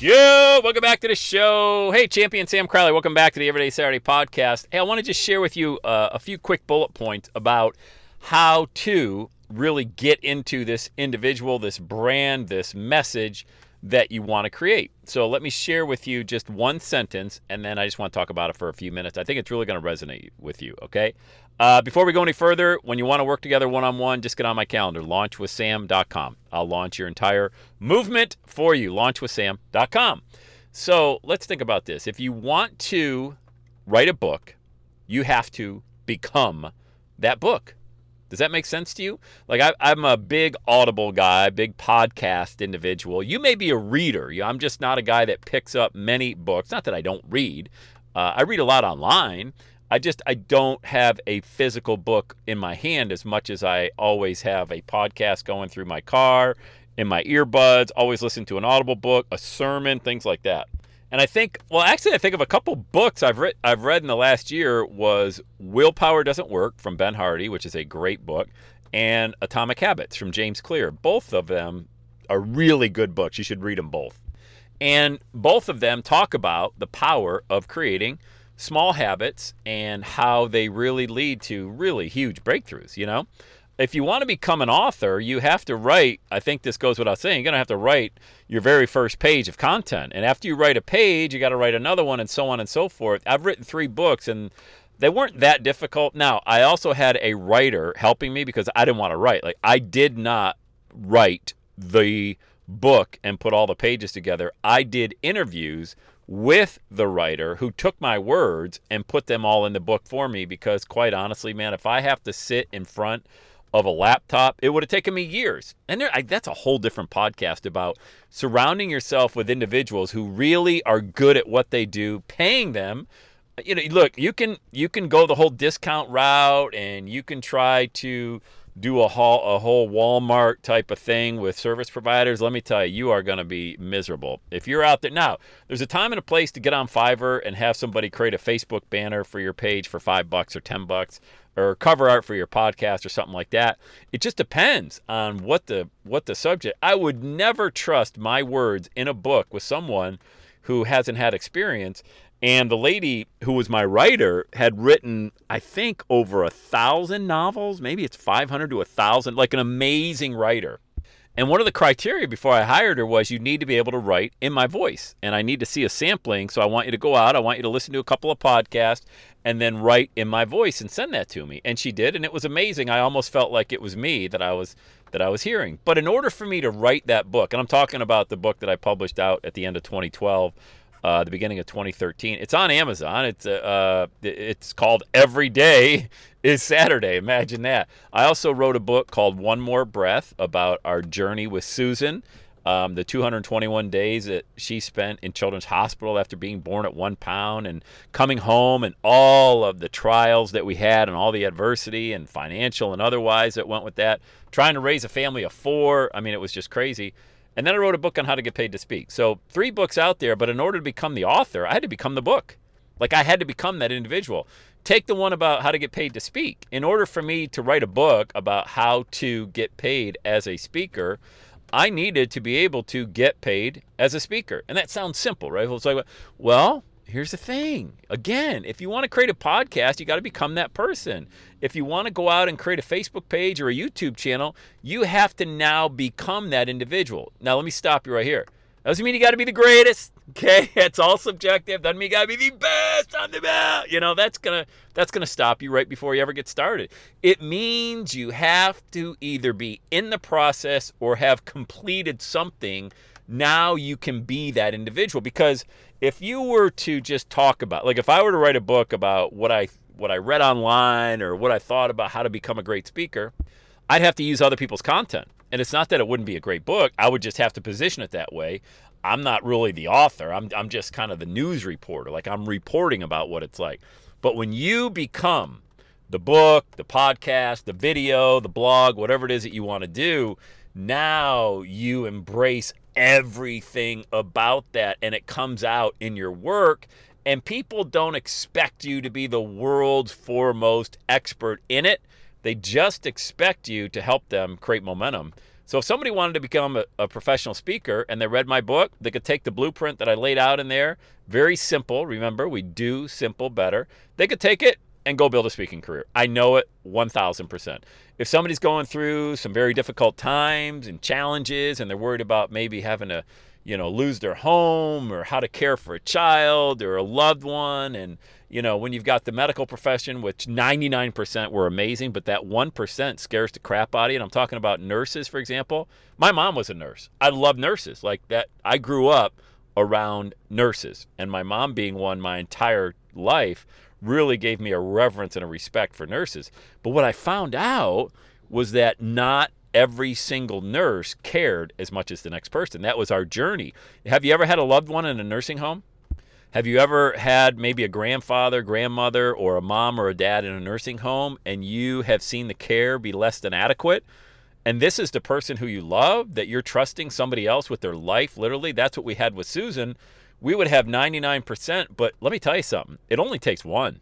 Yo, welcome back to the show. Hey, champion Sam Crowley, welcome back to the Everyday Saturday podcast. Hey, I want to just share with you uh, a few quick bullet points about how to really get into this individual, this brand, this message that you want to create. So let me share with you just one sentence, and then I just want to talk about it for a few minutes. I think it's really going to resonate with you, okay? Uh, before we go any further, when you want to work together one on one, just get on my calendar, launchwithsam.com. I'll launch your entire movement for you, launchwithsam.com. So let's think about this. If you want to write a book, you have to become that book. Does that make sense to you? Like I, am a big Audible guy, big podcast individual. You may be a reader. I'm just not a guy that picks up many books. Not that I don't read. Uh, I read a lot online. I just I don't have a physical book in my hand as much as I always have a podcast going through my car, in my earbuds. Always listen to an Audible book, a sermon, things like that. And I think, well, actually, I think of a couple books I've read. I've read in the last year was "Willpower Doesn't Work" from Ben Hardy, which is a great book, and "Atomic Habits" from James Clear. Both of them are really good books. You should read them both. And both of them talk about the power of creating small habits and how they really lead to really huge breakthroughs. You know, if you want to become an author, you have to write. I think this goes without saying. You're going to have to write your very first page of content. And after you write a page, you got to write another one and so on and so forth. I've written three books and they weren't that difficult. Now, I also had a writer helping me because I didn't want to write. Like, I did not write the book and put all the pages together. I did interviews with the writer who took my words and put them all in the book for me because, quite honestly, man, if I have to sit in front of a laptop, it would have taken me years. And there, I, that's a whole different podcast about surrounding yourself with individuals who really are good at what they do, paying them. You know, look, you can you can go the whole discount route, and you can try to do a whole a whole Walmart type of thing with service providers. Let me tell you, you are going to be miserable if you're out there. Now, there's a time and a place to get on Fiverr and have somebody create a Facebook banner for your page for five bucks or ten bucks or cover art for your podcast or something like that. It just depends on what the what the subject. I would never trust my words in a book with someone who hasn't had experience. And the lady who was my writer had written, I think, over a thousand novels. Maybe it's 500 to a thousand, like an amazing writer. And one of the criteria before I hired her was you need to be able to write in my voice. And I need to see a sampling. So I want you to go out, I want you to listen to a couple of podcasts and then write in my voice and send that to me. And she did, and it was amazing. I almost felt like it was me that I was that I was hearing. But in order for me to write that book, and I'm talking about the book that I published out at the end of 2012, uh, the beginning of 2013. It's on Amazon. It's uh, it's called Every Day is Saturday. Imagine that. I also wrote a book called One More Breath about our journey with Susan. Um, the 221 days that she spent in Children's Hospital after being born at one pound and coming home, and all of the trials that we had, and all the adversity and financial and otherwise that went with that. Trying to raise a family of four. I mean, it was just crazy. And then I wrote a book on how to get paid to speak. So, three books out there, but in order to become the author, I had to become the book. Like, I had to become that individual. Take the one about how to get paid to speak. In order for me to write a book about how to get paid as a speaker, I needed to be able to get paid as a speaker. And that sounds simple, right? It's like, well, here's the thing. Again, if you want to create a podcast, you got to become that person. If you want to go out and create a Facebook page or a YouTube channel, you have to now become that individual. Now, let me stop you right here. That doesn't mean you got to be the greatest. Okay, it's all subjective. Doesn't mean you gotta be the best on the best. You know, that's gonna that's gonna stop you right before you ever get started. It means you have to either be in the process or have completed something. Now you can be that individual. Because if you were to just talk about like if I were to write a book about what I what I read online or what I thought about how to become a great speaker, I'd have to use other people's content. And it's not that it wouldn't be a great book. I would just have to position it that way. I'm not really the author. I'm, I'm just kind of the news reporter. Like I'm reporting about what it's like. But when you become the book, the podcast, the video, the blog, whatever it is that you want to do, now you embrace everything about that and it comes out in your work. And people don't expect you to be the world's foremost expert in it. They just expect you to help them create momentum. So if somebody wanted to become a, a, professional speaker and they read my book, they could take the blueprint that I laid out in there. Very simple. Remember, we do simple better. They could take it and go build a speaking career. I know it 1000%. If somebody's going through some very difficult times and challenges and they're worried about maybe having to, you know, lose their home or how to care for a child or a loved one and you know, when you've got the medical profession, which 99% were amazing, but that 1% scares the crap out of you. And I'm talking about nurses, for example. My mom was a nurse. I love nurses. Like that, I grew up around nurses. And my mom being one my entire life really gave me a reverence and a respect for nurses. But what I found out was that not every single nurse cared as much as the next person. That was our journey. Have you ever had a loved one in a nursing home? Have you ever had maybe a grandfather, grandmother, or a mom or a dad in a nursing home and you have seen the care be less than adequate? And this is the person who you love, that you're trusting somebody else with their life, literally. That's what we had with Susan. We would have 99%, but let me tell you something. It only takes one.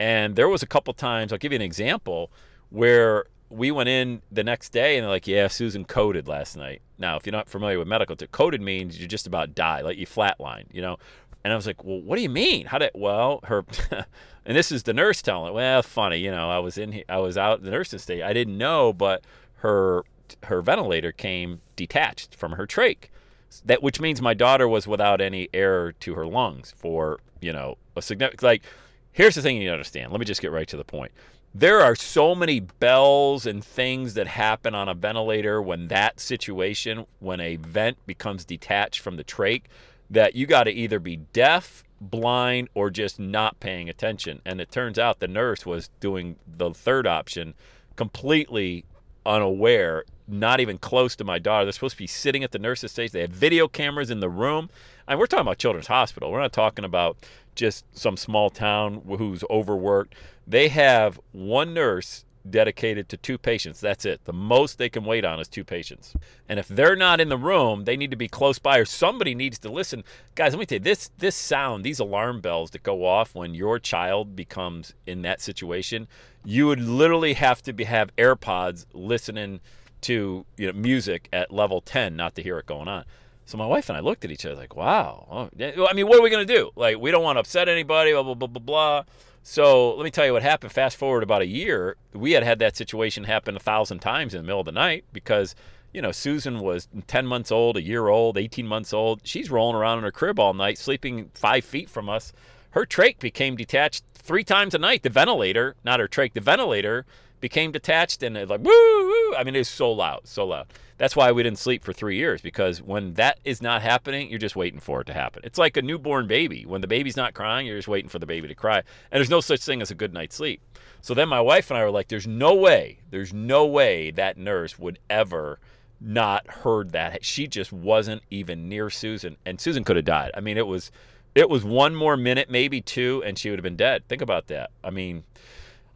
And there was a couple times, I'll give you an example, where we went in the next day and they're like, yeah, Susan coded last night. Now, if you're not familiar with medical, coded means you just about die, like you flatline, you know. And I was like, well, what do you mean? How did, well, her, and this is the nurse telling. Well, funny, you know, I was in, I was out in the nursing state. I didn't know, but her, her ventilator came detached from her trach. That, which means my daughter was without any air to her lungs for, you know, a significant, like, here's the thing you need to understand. Let me just get right to the point. There are so many bells and things that happen on a ventilator when that situation, when a vent becomes detached from the trach that you got to either be deaf, blind, or just not paying attention. And it turns out the nurse was doing the third option completely unaware, not even close to my daughter. They're supposed to be sitting at the nurse's station. They had video cameras in the room. And we're talking about Children's Hospital. We're not talking about just some small town who's overworked. They have one nurse dedicated to two patients. That's it. The most they can wait on is two patients. And if they're not in the room, they need to be close by or somebody needs to listen. Guys, let me tell you, this this sound, these alarm bells that go off when your child becomes in that situation, you would literally have to be, have AirPods listening to you know music at level 10 not to hear it going on. So my wife and I looked at each other like, "Wow." Oh, I mean, what are we going to do? Like, we don't want to upset anybody, blah blah blah blah blah. So let me tell you what happened. Fast forward about a year, we had had that situation happen a thousand times in the middle of the night because, you know, Susan was 10 months old, a year old, 18 months old. She's rolling around in her crib all night, sleeping five feet from us. Her trach became detached three times a night. The ventilator, not her trach, the ventilator became detached and it like woo, woo. I mean, it's so loud, so loud. That's why we didn't sleep for three years because when that is not happening, you're just waiting for it to happen. It's like a newborn baby. When the baby's not crying, you're just waiting for the baby to cry. And there's no such thing as a good night's sleep. So then my wife and I were like, there's no way, there's no way that nurse would ever not heard that. She just wasn't even near Susan, and Susan could have died. I mean, it was it was one more minute, maybe two, and she would have been dead. Think about that. I mean,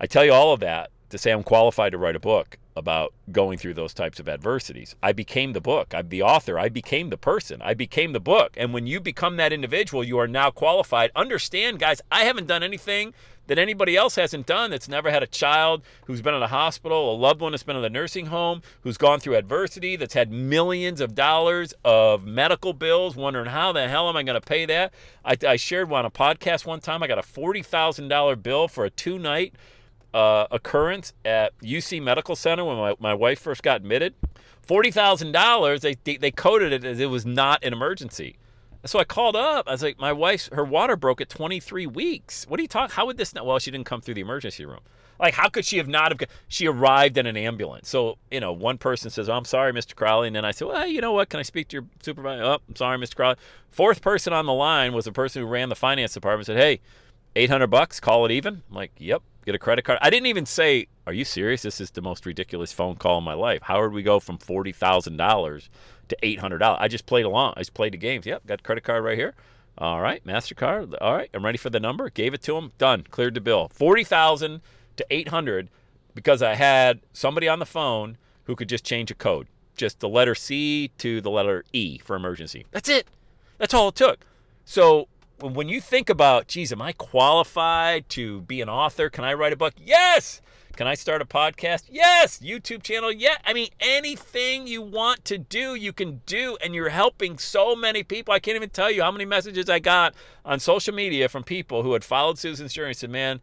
I tell you all of that to say I'm qualified to write a book about going through those types of adversities. I became the book. I'm the author. I became the person. I became the book. And when you become that individual, you are now qualified. Understand, guys, I haven't done anything that anybody else hasn't done that's never had a child who's been in a hospital, a loved one that's been in a nursing home, who's gone through adversity, that's had millions of dollars of medical bills, wondering how the hell am I going to pay that? I, I shared on a podcast one time, I got a $40,000 bill for a two night uh, occurrence at UC Medical Center when my, my wife first got admitted. $40,000, they, they, they coded it as it was not an emergency. So I called up. I was like, my wife's her water broke at 23 weeks. What are you talking? How would this not? Well, she didn't come through the emergency room. Like, how could she have not have? She arrived in an ambulance. So you know, one person says, oh, "I'm sorry, Mr. Crowley," and then I said, "Well, you know what? Can I speak to your supervisor?" Oh, I'm sorry, Mr. Crowley. Fourth person on the line was the person who ran the finance department. Said, "Hey, 800 bucks, call it even." I'm like, "Yep." Get a credit card. I didn't even say, "Are you serious? This is the most ridiculous phone call in my life." How would we go from forty thousand dollars to eight hundred dollars? I just played along. I just played the games. Yep, got a credit card right here. All right, Mastercard. All right, I'm ready for the number. Gave it to him. Done. Cleared the bill. Forty thousand to eight hundred because I had somebody on the phone who could just change a code, just the letter C to the letter E for emergency. That's it. That's all it took. So when you think about, geez, am I qualified to be an author? Can I write a book? Yes. Can I start a podcast? Yes. YouTube channel? Yeah. I mean, anything you want to do, you can do. And you're helping so many people. I can't even tell you how many messages I got on social media from people who had followed Susan's journey and said, man,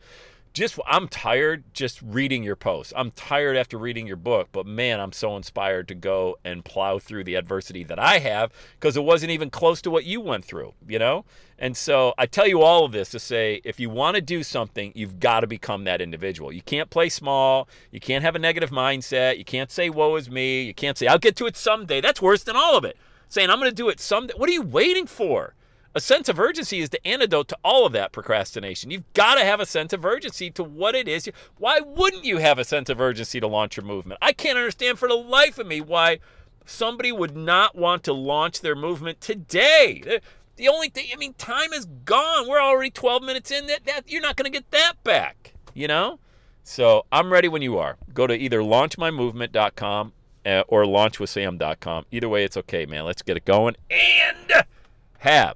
just I'm tired just reading your posts. I'm tired after reading your book, but man, I'm so inspired to go and plow through the adversity that I have because it wasn't even close to what you went through, you know? And so I tell you all of this to say if you want to do something, you've got to become that individual. You can't play small. You can't have a negative mindset. You can't say, woe is me. You can't say, I'll get to it someday. That's worse than all of it. Saying, I'm going to do it someday. What are you waiting for? A sense of urgency is the antidote to all of that procrastination. You've got to have a sense of urgency to what it is. Why wouldn't you have a sense of urgency to launch your movement? I can't understand for the life of me why somebody would not want to launch their movement today. The only thing, I mean, time is gone. We're already 12 minutes in. That, that you're not going to get that back, you know? So I'm ready when you are. Go to either launchmymovement.com uh, or launchwithsam.com. Either way, it's okay, man. Let's get it going and have